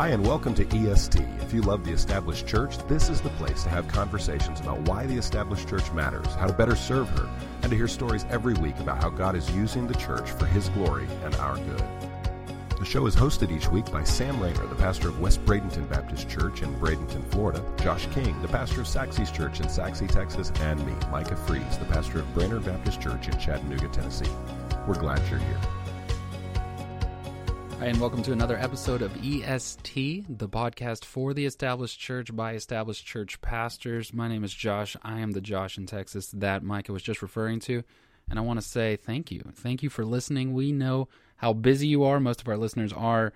Hi, and welcome to EST. If you love the established church, this is the place to have conversations about why the established church matters, how to better serve her, and to hear stories every week about how God is using the church for His glory and our good. The show is hosted each week by Sam Rainer, the pastor of West Bradenton Baptist Church in Bradenton, Florida, Josh King, the pastor of Sachse's Church in Sachse, Texas, and me, Micah Fries, the pastor of Brainerd Baptist Church in Chattanooga, Tennessee. We're glad you're here. Hi, and welcome to another episode of EST, the podcast for the established church by established church pastors. My name is Josh. I am the Josh in Texas that Micah was just referring to. And I want to say thank you. Thank you for listening. We know how busy you are. Most of our listeners are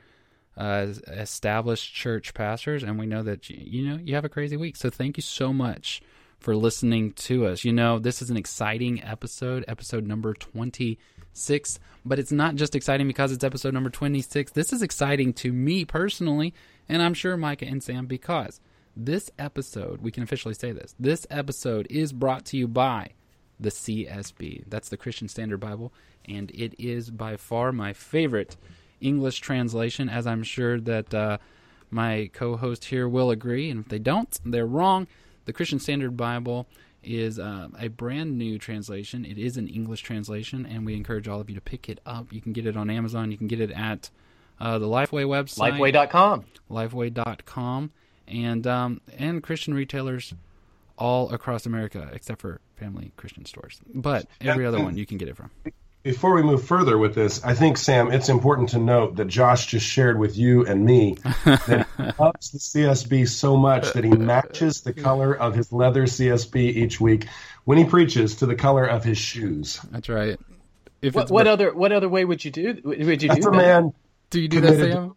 uh, established church pastors, and we know that you, know you have a crazy week. So thank you so much for listening to us. You know, this is an exciting episode, episode number 26, but it's not just exciting because it's episode number 26. This is exciting to me personally, and I'm sure Micah and Sam because this episode, we can officially say this, this episode is brought to you by the CSB. That's the Christian Standard Bible, and it is by far my favorite English translation, as I'm sure that uh, my co host here will agree. And if they don't, they're wrong. The Christian Standard Bible is uh, a brand new translation. It is an English translation, and we encourage all of you to pick it up. You can get it on Amazon. You can get it at uh, the Lifeway website, Lifeway.com, Lifeway.com, and um, and Christian retailers all across America, except for Family Christian stores. But every other one you can get it from. Before we move further with this, I think, Sam, it's important to note that Josh just shared with you and me that he loves the CSB so much that he matches the color of his leather CSB each week when he preaches to the color of his shoes. That's right. If what, what other what other way would you do? Would you That's do a that? man. do you do that, Sam?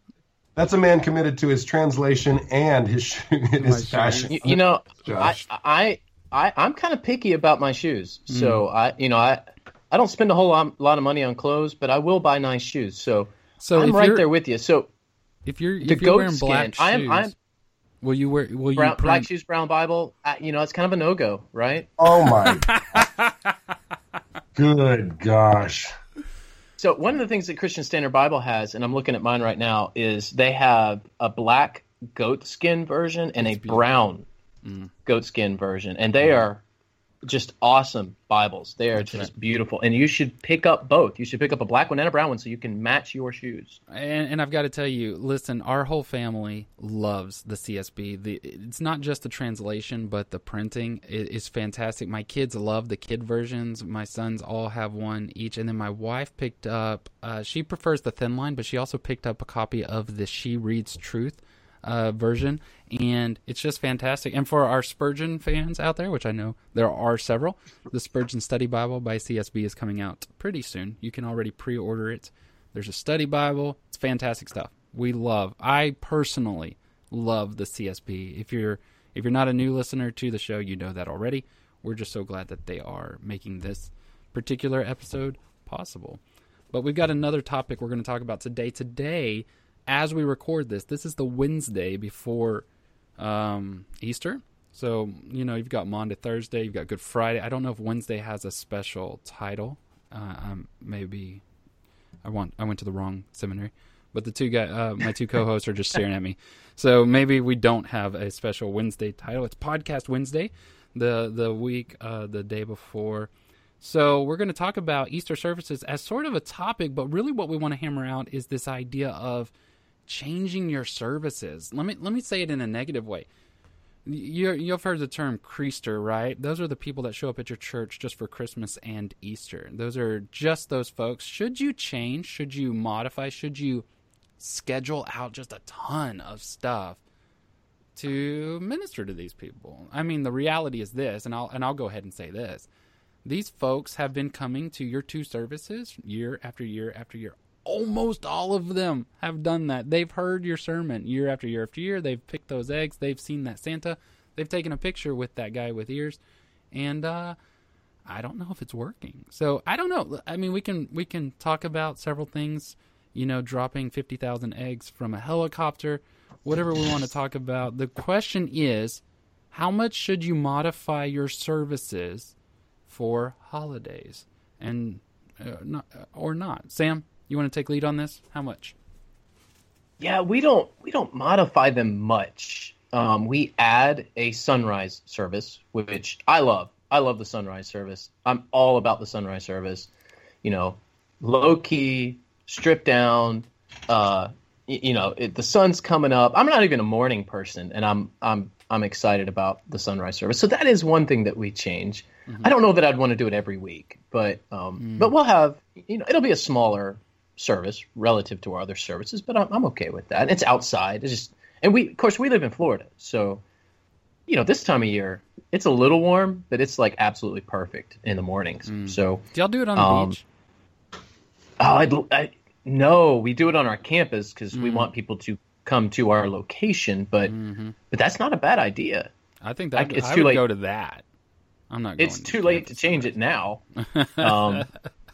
That's a man committed to his translation and his shoe, his shoes. fashion. You, you know, I, Josh. I I I'm kind of picky about my shoes. Mm. So I you know I I don't spend a whole lot, lot of money on clothes, but I will buy nice shoes. So, So I'm right there with you. So If you're the if you're goat wearing skin, black shoes, I'm I'm will you wear? Will you print? black shoes, brown Bible. Uh, you know, it's kind of a no go, right? Oh my! Good gosh! So one of the things that Christian Standard Bible has, and I'm looking at mine right now, is they have a black goat skin version and a brown Mm. goat skin version, and they are just awesome Bibles. They are just beautiful, and you should pick up both. You should pick up a black one and a brown one so you can match your shoes. And, and I've got to tell you, listen, our whole family loves the CSB. The, it's not just the translation, but the printing is, is fantastic. My kids love the kid versions. My sons all have one each, and then my wife picked up. Uh, she prefers the thin line, but she also picked up a copy of the She Reads Truth uh, version, and it's just fantastic. And for our Spurgeon fans out there, which I know there are several, the Spurgeon Study Bible by CSB is coming out pretty soon. You can already pre-order it. There's a study Bible. It's fantastic stuff. We love. I personally love the CSB. If you're if you're not a new listener to the show, you know that already. We're just so glad that they are making this particular episode possible. But we've got another topic we're going to talk about today. Today, as we record this, this is the Wednesday before um, Easter. So, you know, you've got Monday, Thursday, you've got Good Friday. I don't know if Wednesday has a special title. Uh, um, maybe I want I went to the wrong seminary. But the two guy, uh, my two co-hosts are just staring at me. So maybe we don't have a special Wednesday title. It's Podcast Wednesday, the the week, uh, the day before. So we're going to talk about Easter services as sort of a topic, but really what we want to hammer out is this idea of changing your services. Let me let me say it in a negative way. You you've heard the term creaster, right? Those are the people that show up at your church just for Christmas and Easter. Those are just those folks. Should you change? Should you modify? Should you schedule out just a ton of stuff to minister to these people? I mean, the reality is this, and I'll and I'll go ahead and say this. These folks have been coming to your two services year after year after year. Almost all of them have done that. They've heard your sermon year after year after year. They've picked those eggs. They've seen that Santa. They've taken a picture with that guy with ears, and uh, I don't know if it's working. So I don't know. I mean, we can we can talk about several things. You know, dropping fifty thousand eggs from a helicopter, whatever we want to talk about. The question is, how much should you modify your services for holidays, and uh, not or not? Sam, you want to take lead on this? How much? Yeah, we don't we don't modify them much. Um, we add a sunrise service, which I love. I love the sunrise service. I'm all about the sunrise service. You know, low key, stripped down. Uh, you know, it, the sun's coming up. I'm not even a morning person, and I'm I'm I'm excited about the sunrise service. So that is one thing that we change. I don't know that I'd want to do it every week, but um, but we'll have you know it'll be a smaller service relative to our other services, but I'm, I'm okay with that. It's outside. It's just and we of course we live in Florida, so you know this time of year it's a little warm, but it's like absolutely perfect in the mornings. So Do y'all do it on the Um, beach? Oh, I'd, I no, we do it on our campus because we want people to come to our location. But but that's not a bad idea. I think that it's I too late. go to that. I'm not. Going It's too late to change it now. Um,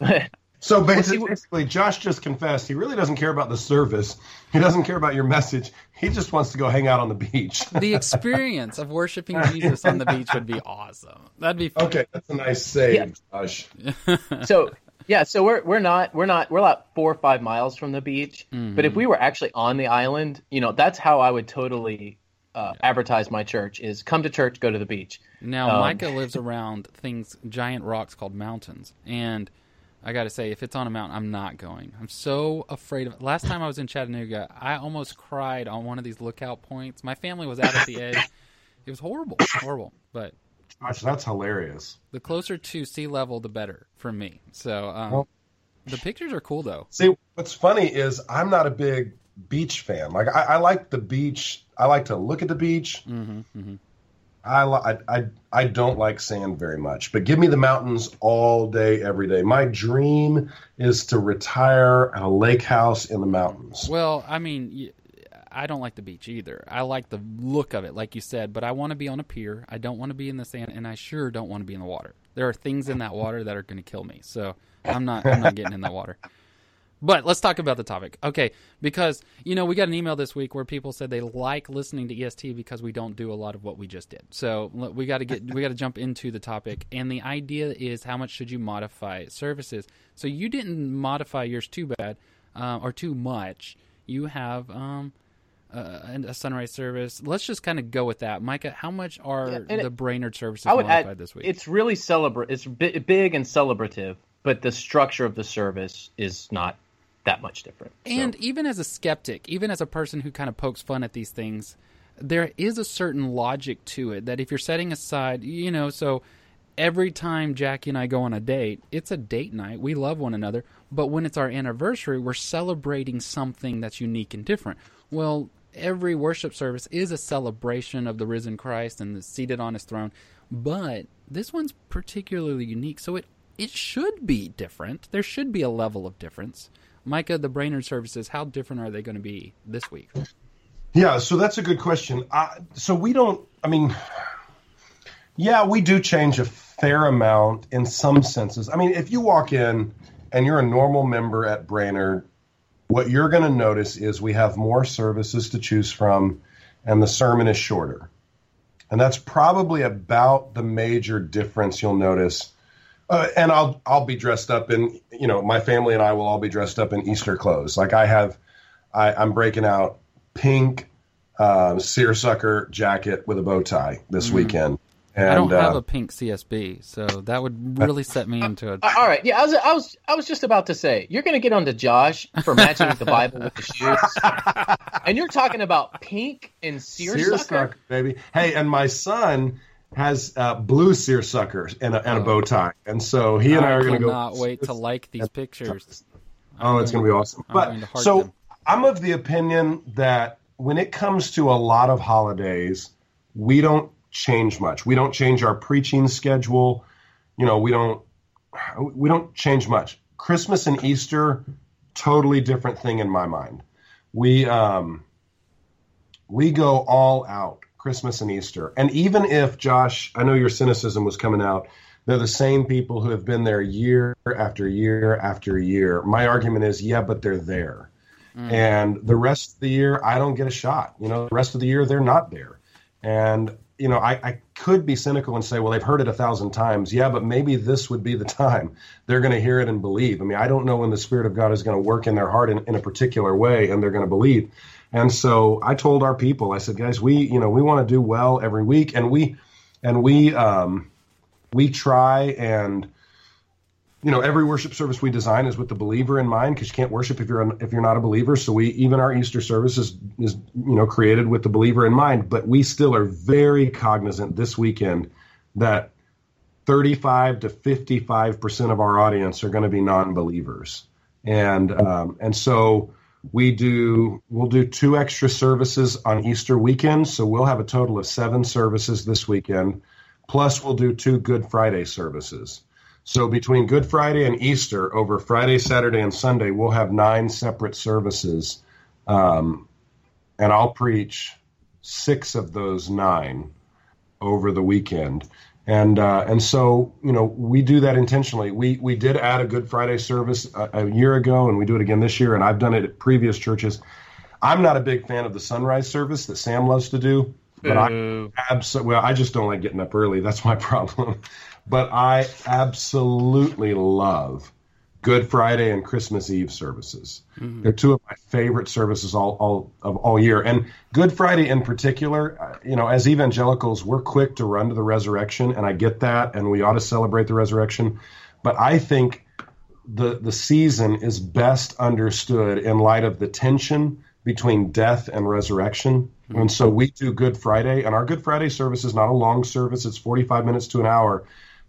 So basically, basically, Josh just confessed he really doesn't care about the service. He doesn't care about your message. He just wants to go hang out on the beach. the experience of worshiping Jesus on the beach would be awesome. That'd be fun. okay, that's a nice save, Yeah. Josh. so yeah, so we're we're not we're not we're like four or five miles from the beach. But if we were actually on the island, you know, that's how I would totally uh, advertise my church: is come to church, go to the beach. Now, Um, Micah lives around things, giant rocks called mountains, and I got to say, if it's on a mountain, I'm not going. I'm so afraid of. it. Last time I was in Chattanooga, I almost cried on one of these lookout points. My family was out at the edge. It was horrible, horrible. But Josh, that's hilarious. the closer to sea level, the better for me. So um, Well- the pictures are cool, though. See, what's funny is I'm not a big beach fan. Like I, I like the beach. I like to look at the beach. hmm hmm I, I I I don't like sand very much, but give me the mountains all day, every day. My dream is to retire at a lake house in the mountains. Well, I mean, I don't like the beach either. I like the look of it, like you said, but I want to be on a pier. I don't want to be in the sand, and I sure don't want to be in the water. There are things in that water that are going to kill me, so I'm not. I'm not getting in that water. But let's talk about the topic, okay? Because you know we got an email this week where people said they like listening to EST because we don't do a lot of what we just did. So we got to get we got to jump into the topic, and the idea is how much should you modify services? So you didn't modify yours too bad uh, or too much. You have um, uh, a sunrise service. Let's just kind of go with that, Micah. How much are Yeah, the it- Brainerd services I would modified add this week? it's really celebrate. It's bi- big and celebrative, but the structure of the service is not that much different. So- And even as a skeptic, even as a person who kind of pokes fun at these things, there is a certain logic to it that if you're setting aside, you know, so every time Jackie and I go on a date, it's a date night. We love one another. But when it's our anniversary, we're celebrating something that's unique and different. Well, every worship service is a celebration of the risen Christ and the seated on his throne. But this one's particularly unique. So it, it should be different. There should be a level of difference. Micah, the Brainerd services, how different are they going to be this week? Yeah, so that's a good question. I, so we don't. I mean, yeah, we do change a fair amount in some senses. I mean, if you walk in and you're a normal member at Brainerd, what you're going to notice is we have more services to choose from, and the sermon is shorter. And that's probably about the major difference you'll notice. Uh, and I'll I'll be dressed up in you know my family and I will all be dressed up in Easter clothes. Like I have, I, I'm breaking out pink uh, seersucker jacket with a bow tie this weekend. And, I don't have uh, a pink CSB, so that would really set me into a. Uh, all right, yeah, I was, I was, I was just about to say you're going to get onto Josh for matching the Bible with the shoes, and you're talking about pink and seersucker. seersucker, baby. Hey, and my son has uh, blue seersucker and a, and a bow tie, and so he and I, are going to go. cannot wait to like these pictures. Oh, it's going to be awesome. I'm but going to heart so them. I'm of the opinion that when it comes to a lot of holidays, we don't change much. We don't change our preaching schedule. You know, we don't we don't change much. Christmas and Easter, totally different thing in my mind. We um we go all out Christmas and Easter. And even if Josh, I know your cynicism was coming out, they're the same people who have been there year after year after year. My argument is, yeah, but they're there. Mm. And the rest of the year, I don't get a shot. You know, the rest of the year, they're not there. And you know, I, I could be cynical and say, well, they've heard it a thousand times. Yeah, but maybe this would be the time they're going to hear it and believe. I mean, I don't know when the Spirit of God is going to work in their heart in, in a particular way and they're going to believe. And so I told our people, I said, guys, we, you know, we want to do well every week, and we, and we, um, we try and you know every worship service we design is with the believer in mind because you can't worship if you're if you're not a believer. So we even our easter service is, is you know created with the believer in mind but we still are very cognizant this weekend that 35 to 55 percent of our audience are going to be non-believers. And um, and so we do we'll do two extra services on easter weekend so we'll have a total of seven services this weekend plus we'll do two good friday services so between Good Friday and Easter, over Friday, Saturday, and Sunday, we'll have nine separate services, um, and I'll preach six of those nine over the weekend. And uh, and so you know we do that intentionally. We we did add a Good Friday service a, a year ago, and we do it again this year. And I've done it at previous churches. I'm not a big fan of the sunrise service that Sam loves to do, but I absolutely well I just don't like getting up early. That's my problem but I absolutely love Good Friday and Christmas Eve services. Mm-hmm. They're two of my favorite services all, all of all year. And Good Friday in particular, uh, you know, as evangelicals, we're quick to run to the resurrection, and I get that, and we ought to celebrate the resurrection. But I think the the season is best understood in light of the tension between death and resurrection. Mm-hmm. And so we do Good Friday, and our Good Friday service is not a long service; it's forty five minutes to an hour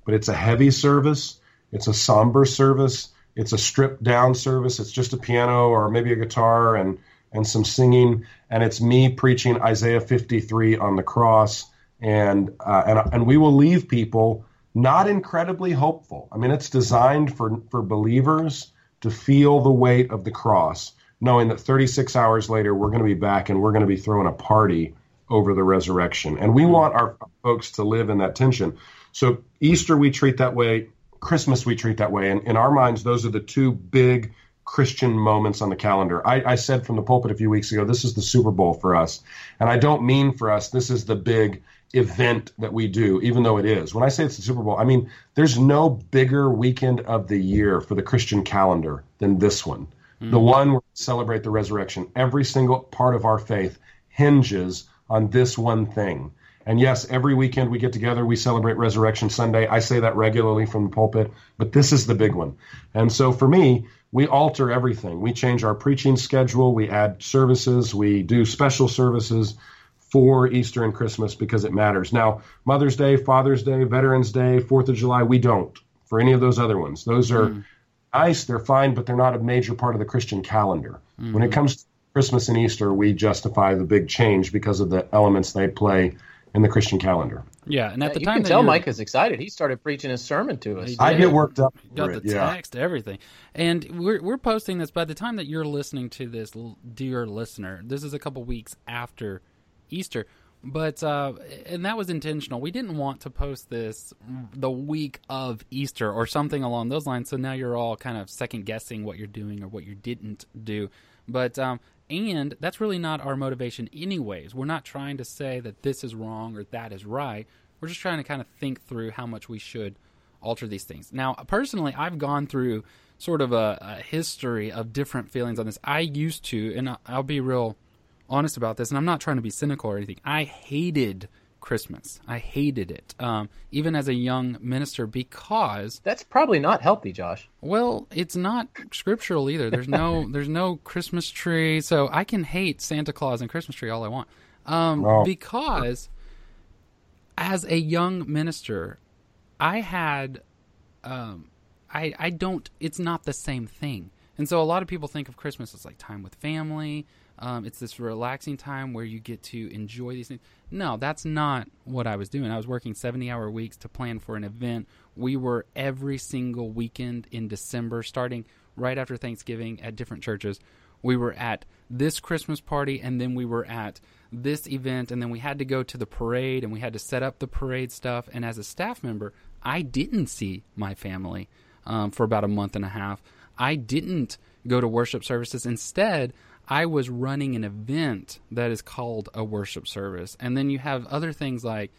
but it's a heavy service. It's a somber service. It's a stripped down service. It's just a piano or maybe a guitar and and some singing, and it's me preaching Isaiah 53 on the cross, and uh, and and we will leave people not incredibly hopeful. I mean, it's designed for for believers to feel the weight of the cross, knowing that 36 hours later we're going to be back and we're going to be throwing a party over the resurrection, and we want our folks to live in that tension. So Easter we treat that way, Christmas we treat that way. And in our minds, those are the two big Christian moments on the calendar. I, I, said from the pulpit a few weeks ago, this is the Super Bowl for us. And I don't mean for us, this is the big event that we do, even though it is. When I say it's the Super Bowl, I mean there's no bigger weekend of the year for the Christian calendar than this one. Mm-hmm. The one where we celebrate the resurrection. Every single part of our faith hinges on this one thing. And yes, every weekend we get together, we celebrate Resurrection Sunday. I say that regularly from the pulpit, but this is the big one. And so for me, we alter everything. We change our preaching schedule, we add services, we do special services for Easter and Christmas because it matters. Now, Mother's Day, Father's Day, Veterans Day, 4th of July, we don't for any of those other ones. Those are mm. nice, they're fine, but they're not a major part of the Christian calendar. Mm-hmm. When it comes to Christmas and Easter, we justify the big change because of the elements they play in the Christian calendar. Yeah, and at the you time, you can tell Mike is excited. He started preaching a sermon to us. I get worked up. Got the it, yeah. text, everything, and we're we're posting this. By the time that you're listening to this, dear listener, this is a couple weeks after Easter. But uh, and that was intentional. We didn't want to post this the week of Easter or something along those lines. So now you're all kind of second guessing what you're doing or what you didn't do. But um, and that's really not our motivation, anyways. We're not trying to say that this is wrong or that is right. We're just trying to kind of think through how much we should alter these things. Now, personally, I've gone through sort of a, a history of different feelings on this. I used to, and I'll be real honest about this, and I'm not trying to be cynical or anything. I hated Christmas. I hated it, um, even as a young minister, because that's probably not healthy, Josh. Well, it's not scriptural either. There's no there's no Christmas tree, so I can hate Santa Claus and Christmas tree all I want, um, oh. because as a young minister, I had, um, I I don't. It's not the same thing, and so a lot of people think of Christmas as like time with family um, it's this relaxing time where you get to enjoy these things. No, that's not what I was doing. I was working 70 hour weeks to plan for an event. We were every single weekend in December, starting right after Thanksgiving at different churches. We were at this Christmas party, and then we were at this event, and then we had to go to the parade, and we had to set up the parade stuff. And as a staff member, I didn't see my family um, for about a month and a half. I didn't go to worship services. Instead, I was running an event that is called a worship service. And then you have other things like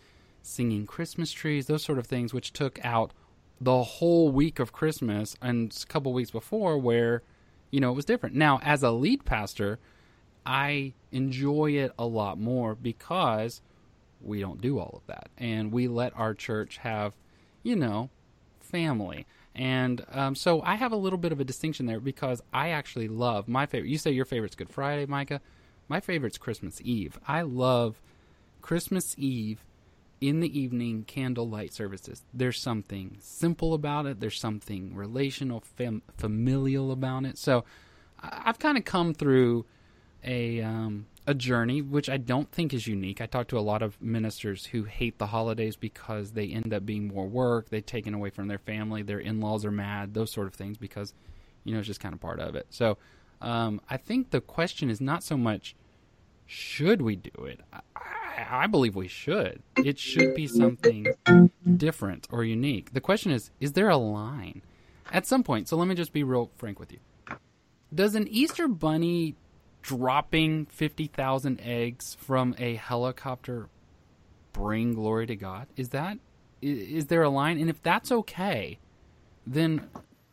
singing Christmas trees, those sort of things, which took out the whole week of Christmas and a couple weeks before where, you know, it was different. Now, as a lead pastor, I enjoy it a lot more because we don't do all of that. And we let our church have, you know, family. And um, so I have a little bit of a distinction there because I actually love my favorite. You say your favorite's Good Friday, Micah. My favorite's Christmas Eve. I love Christmas Eve in the evening candlelight services. There's something simple about it. There's something relational, fam- familial about it. So I've kind of come through a um, a journey, which I don't think is unique. I talk to a lot of ministers who hate the holidays because they end up being more work, they're taken away from their family, their in laws are mad, those sort of things, because, you know, it's just kind of part of it. So um, I think the question is not so much should we do it? I, I believe we should. It should be something different or unique. The question is is there a line? At some point, so let me just be real frank with you. Does an Easter bunny dropping 50,000 eggs from a helicopter bring glory to God? Is that is there a line? And if that's okay, then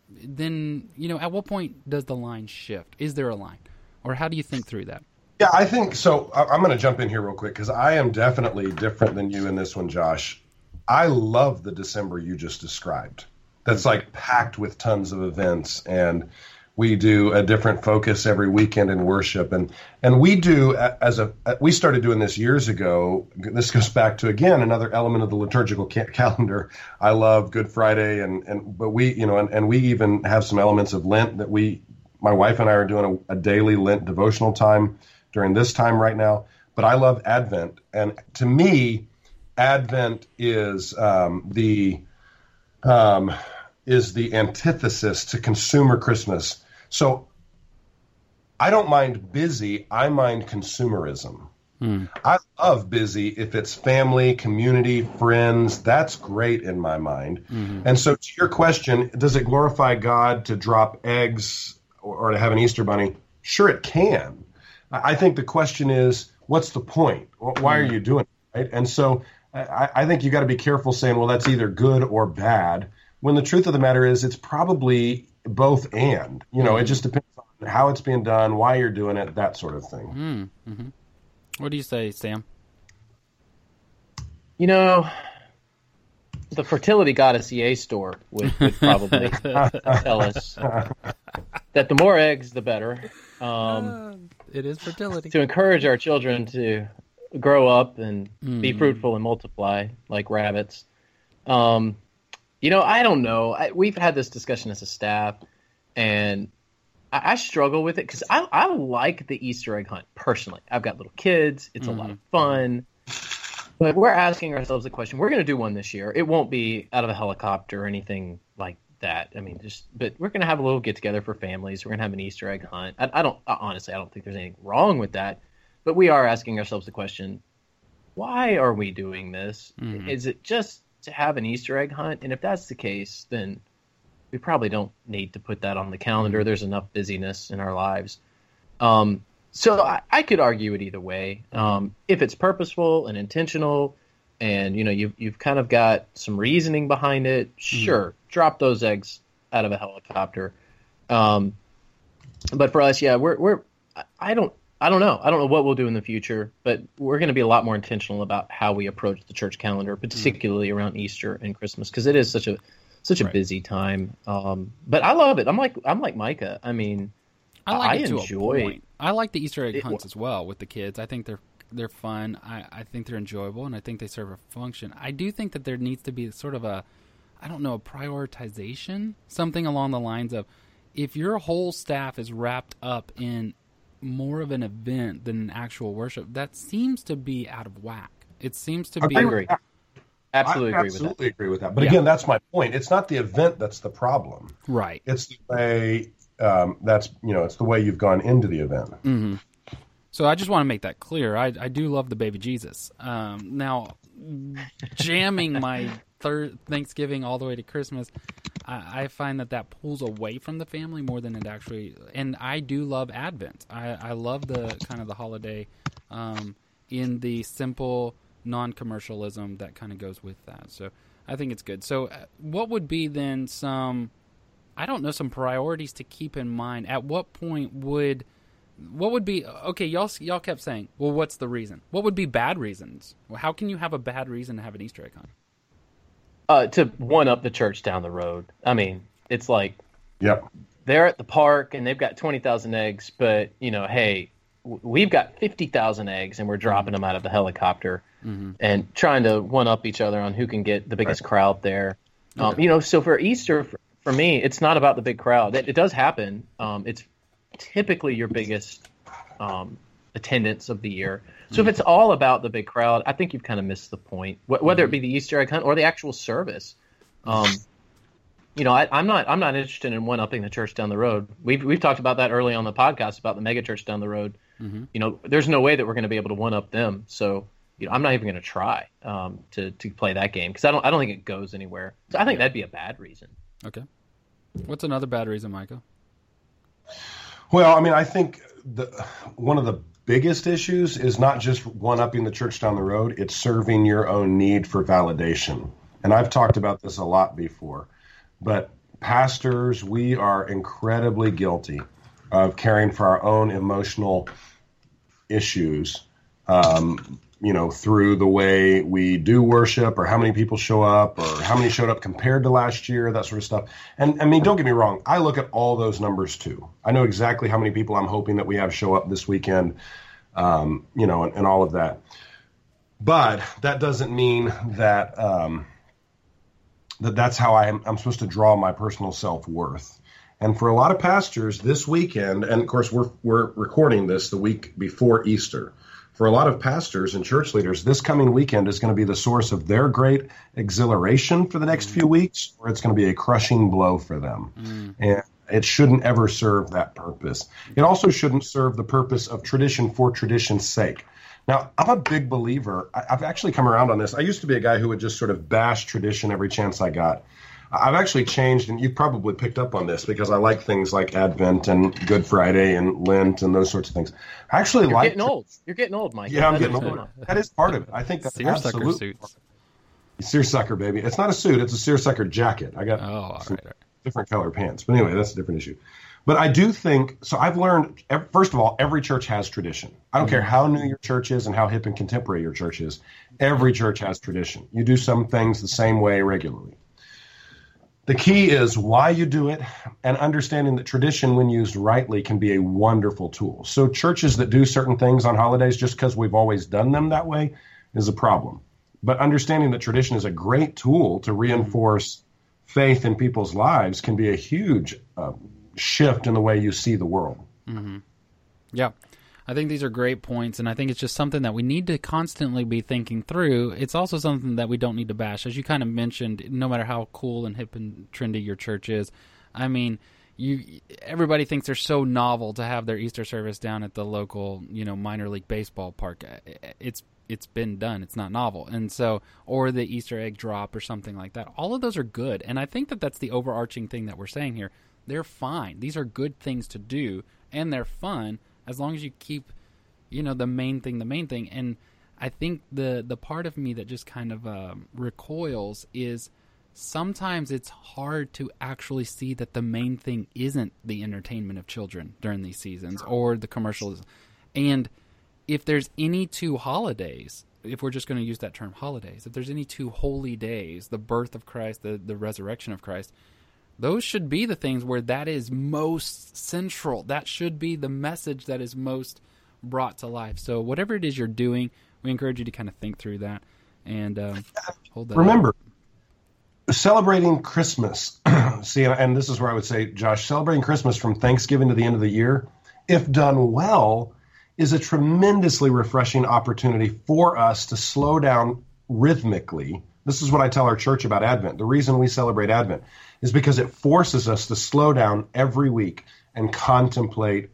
then you know at what point does the line shift? Is there a line, or how do you think through that? Yeah, I think so. I'm going to jump in here real quick because I am definitely different than you in this one, Josh. I love the December you just described. That's like packed with tons of events and we do a different focus every weekend in worship. And and we do as a we started doing this years ago. This goes back to again another element of the liturgical ca- calendar. I love good friday and and but we you know and, and we even have some elements of lent that we my wife and i are doing a, a daily lent devotional time during this time right now. But i love advent. And to me advent is um, the um, is the antithesis to consumer Christmas. So I don't mind busy, I mind consumerism. Hmm. I love busy if it's family, community, friends. That's great in my mind. Mm-hmm. And so, to your question, does it glorify God to drop eggs or, or to have an Easter bunny? Sure, it can. I think the question is, what's the point? Why are hmm. you doing it? Right? And so, I, I think you got to be careful saying, well, that's either good or bad when the truth of the matter is it's probably both and. You know, mm-hmm. it just depends on how it's being done, why you're doing it, that sort of thing. Mm, mm-hmm. What do you say, Sam? You know, the fertility goddess Eostre would, would probably tell us that the more eggs, the better. Um, uh, it is fertility. To encourage our children to grow up and mm. be fruitful and multiply like rabbits. Um, you know, I don't know. I, we've had this discussion as a staff, and I, I struggle with it because I, I like the Easter egg hunt personally. I've got little kids; it's mm-hmm. a lot of fun. But we're asking ourselves the question: We're going to do one this year. It won't be out of a helicopter or anything like that. I mean, just but we're going to have a little get together for families. We're going to have an Easter egg hunt. I, I don't honestly, I don't think there's anything wrong with that. But we are asking ourselves the question: Why are we doing this? Mm-hmm. Is it just to have an Easter egg hunt. And if that's the case, then we probably don't need to put that on the calendar. Mm-hmm. There's enough busyness in our lives. Um, so I, I, could argue it either way. Um, if it's purposeful and intentional, and you know you've you've kind of got some reasoning behind it, mm-hmm. sure, mm-hmm. drop those eggs out of a helicopter. Um, but for us, yeah, we're we're I don't I don't know. I don't know what we'll do in the future, but we're going to be a lot more intentional about how we approach the church calendar, particularly mm. around Easter and Christmas, because it is such a such a right. busy time. Um, but I love it. I'm like I'm like Micah. I mean, I like I it enjoy. I like the Easter egg it, hunts as well with the kids. I think they're they're fun. I, I think they're enjoyable, and I think they serve a function. I do think that there needs to be sort of a, I don't know, a prioritization, something along the lines of, if your whole staff is wrapped up in more of an event than an actual worship, that seems to be out of whack. It seems to be. I agree. Absolutely I agree absolutely with that. agree with that. But yeah. again, that's my point. It's not the event that's the problem. Right. It's the way um, that's you know it's the way you've gone into the event. Mm-hmm. So I just want to make that clear. I, I do love the baby Jesus. Um, now, jamming my third Thanksgiving all the way to Christmas, I, I find that that pulls away from the family more than it actually. And I do love Advent. I, I love the kind of the holiday um, in the simple non-commercialism that kind of goes with that. So I think it's good. So uh, what would be then some? I don't know some priorities to keep in mind. At what point would what would be okay? Y'all y'all kept saying, well, what's the reason? What would be bad reasons? Well, how can you have a bad reason to have an Easter egg hunt? Uh, to one up the church down the road. I mean, it's like, Yep. they're at the park and they've got twenty thousand eggs, but you know, hey, we've got fifty thousand eggs and we're dropping them out of the helicopter and trying to one up each other on who can get the biggest crowd there. Um, you know, so for Easter, for, for me, it's not about the big crowd. It, it does happen. Um, it's typically your biggest um, attendance of the year. So if it's all about the big crowd, I think you've kind of missed the point. Wh- whether it be the Easter egg hunt or the actual service. Um, you know, I, I'm not I'm not interested in one upping the church down the road. We've we've talked about that early on the podcast about the mega church down the road. You know, there's no way that we're going to be able to one up them. So you know, I'm not even going to try um, to to play that game because I don't I don't think it goes anywhere. So I think that'd be a bad reason. Okay. What's another bad reason, Michael? Well, I mean, I think the one of the biggest issues is not just one upping the church down the road, it's serving your own need for validation. And I've talked about this a lot before, but pastors, we are incredibly guilty of caring for our own emotional issues, um, you know, through the way we do worship or how many people show up or how many showed up compared to last year, that sort of stuff. And I mean, don't get me wrong, I look at all those numbers too. I know exactly how many people I'm hoping that we have show up this weekend, um, you know, and, and all of that. But that doesn't mean that um, that that's how I am, I'm supposed to draw my personal self worth. And for a lot of pastors, this weekend, and of course we're we're recording this the week before Easter. For a lot of pastors and church leaders, this coming weekend is going to be the source of their great exhilaration for the next few mm. weeks, or it's going to be a crushing blow for them. Mm. And it shouldn't ever serve that purpose. It also shouldn't serve the purpose of tradition for tradition's sake. Now, I'm a big believer. I, I've actually come around on this. I used to be a guy who would just sort of bash tradition every chance I got. I've actually changed, and you've probably picked up on this because I like things like Advent and Good Friday and Lent and those sorts of things. I actually You're like. getting old. You're getting old, Mike. Yeah, I'm That's getting what's old. going on. That is part of it. I think that's Seersucker absolutely suits. seersucker, baby. It's not a suit; it's a seersucker jacket. I got Oh, all some right. different color pants, but anyway, that's a different issue. But I do think so. I've learned first of all, every church has tradition. I don't care mm-hmm. how new your church is and how hip and contemporary your church is. Every church has tradition. You do some things the same way regularly. The key is why you do it and understanding that tradition, when used rightly, can be a wonderful tool. So, churches that do certain things on holidays just because we've always done them that way is a problem. But understanding that tradition is a great tool to reinforce faith in people's lives can be a huge uh, shift in the way you see the world. Yeah. I think these are great points, and I think it's just something that we need to constantly be thinking through. It's also something that we don't need to bash. As you kind of mentioned, no matter how cool and hip and trendy your church is, I mean, you everybody thinks they're so novel to have their Easter service down at the local, you know, minor league baseball park. It's it's been done. It's not novel, and so or the Easter egg drop or something like that. All of those are good, and I think that that's the overarching thing that we're saying here. They're fine. These are good things to do, and they're fun as long as you keep, you know, the main thing the main thing. And I think the the part of me that just kind of um, recoils is sometimes it's hard to actually see that the main thing isn't the entertainment of children during these seasons or the commercials. And if there's any two holidays, if we're just going to use that term holidays, if there's any two holy days, the birth of Christ, the, the resurrection of Christ, those should be the things where that is most central. That should be the message that is most brought to life. So, whatever it is you're doing, we encourage you to kind of think through that and um, hold that. up. Remember, celebrating Christmas. See, and this is where I would say, Josh, celebrating Christmas from Thanksgiving to the end of the year, if done well, is a tremendously refreshing opportunity for us to slow down rhythmically. This is what I tell our church about Advent. The reason we celebrate Advent is because it forces us to slow down every week and contemplate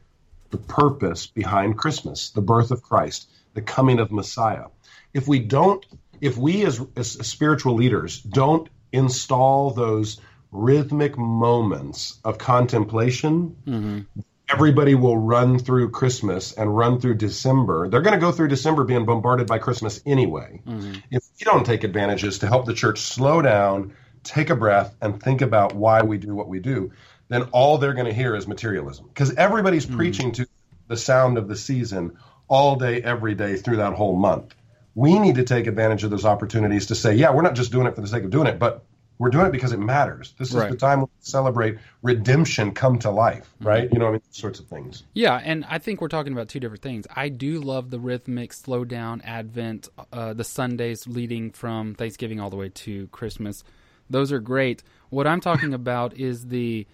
the purpose behind Christmas, the birth of Christ, the coming of Messiah. If we don't, if we as, as spiritual leaders don't install those rhythmic moments of contemplation, mm-hmm. Everybody will run through Christmas and run through December. They're going to go through December being bombarded by Christmas anyway. Mm-hmm. If we don't take advantages to help the church slow down, take a breath, and think about why we do what we do, then all they're going to hear is materialism. Because everybody's mm-hmm. preaching to the sound of the season all day, every day through that whole month. We need to take advantage of those opportunities to say, yeah, we're not just doing it for the sake of doing it, but we're doing it because it matters. This is Right. the time we celebrate redemption come to life, right? You know, I mean, sorts of things. Yeah, and I think we're talking about two different things. I do love the rhythmic, slow down Advent, uh, the Sundays leading from Thanksgiving all the way to Christmas. Those are great. What I'm talking about is the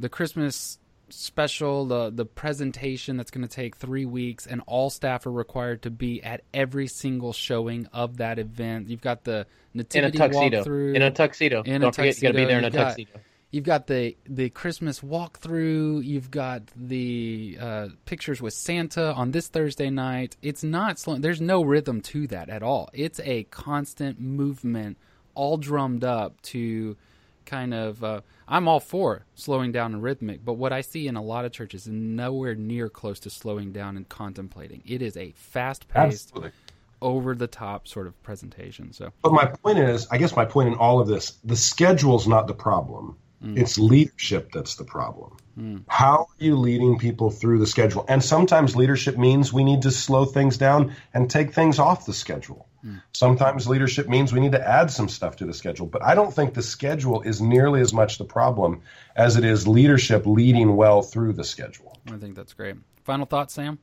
the Christmas special, the the presentation that's going to take three weeks, and all staff are required to be at every single showing of that event. You've got the in a nativity tuxedo. walkthrough In a tuxedo. in Don't a forget, you got to be tuxedo. there in a You've got- tuxedo. You've got the the Christmas walkthrough. You've got the uh, pictures with Santa on this Thursday night. It's not slow. There's no rhythm to that at all. It's a constant movement, all drummed up to kind of. Uh, I'm all for slowing down and rhythmic, but what I see in a lot of churches is nowhere near close to slowing down and contemplating. It is a fast paced, over the top sort of presentation. So But my point is, I guess my point in all of this, the schedule's not the problem. Mm. It's leadership that's the problem. Mm. How are you leading people through the schedule? And sometimes leadership means we need to slow things down and take things off the schedule. Mm. Sometimes leadership means we need to add some stuff to the schedule. But I don't think the schedule is nearly as much the problem as it is leadership leading well through the schedule. I think that's great. Final thoughts, Sam.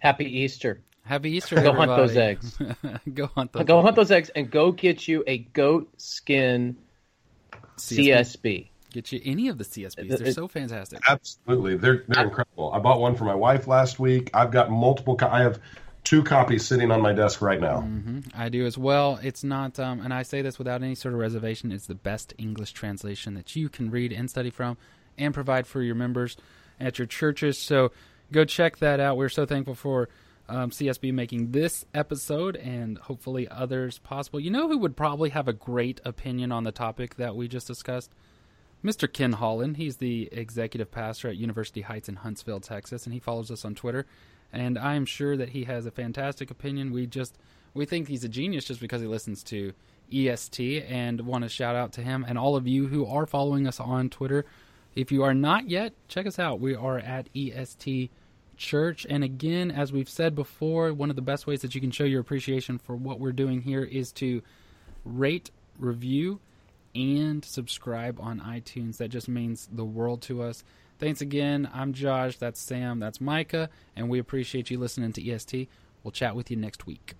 Happy Easter. Happy Easter, Go hunt those eggs. go hunt those. Go hunt those eggs and go get you a goat skin CSB. Get you any of the CSBs. They're so fantastic. Absolutely, they're they're incredible. I bought one for my wife last week. I've got multiple. I have two copies sitting on my desk right now. I do as well. It's not, um, and I say this without any sort of reservation. It's the best English translation that you can read and study from, and provide for your members at your churches. So go check that out. We're so thankful for um, CSB making this episode, and hopefully others possible. You know who would probably have a great opinion on the topic that we just discussed? Mr. Ken Holland. He's the executive pastor at University Heights in Huntsville, Texas, and he follows us on Twitter. And I'm sure that he has a fantastic opinion. We just we think he's a genius just because he listens to EST and want to shout out to him and all of you who are following us on Twitter. If you are not yet, check us out. We are at EST Church. And again, as we've said before, one of the best ways that you can show your appreciation for what we're doing here is to rate, review, and subscribe on iTunes. That just means the world to us. Thanks again. I'm Josh. That's Sam. That's Micah. And we appreciate you listening to EST. We'll chat with you next week.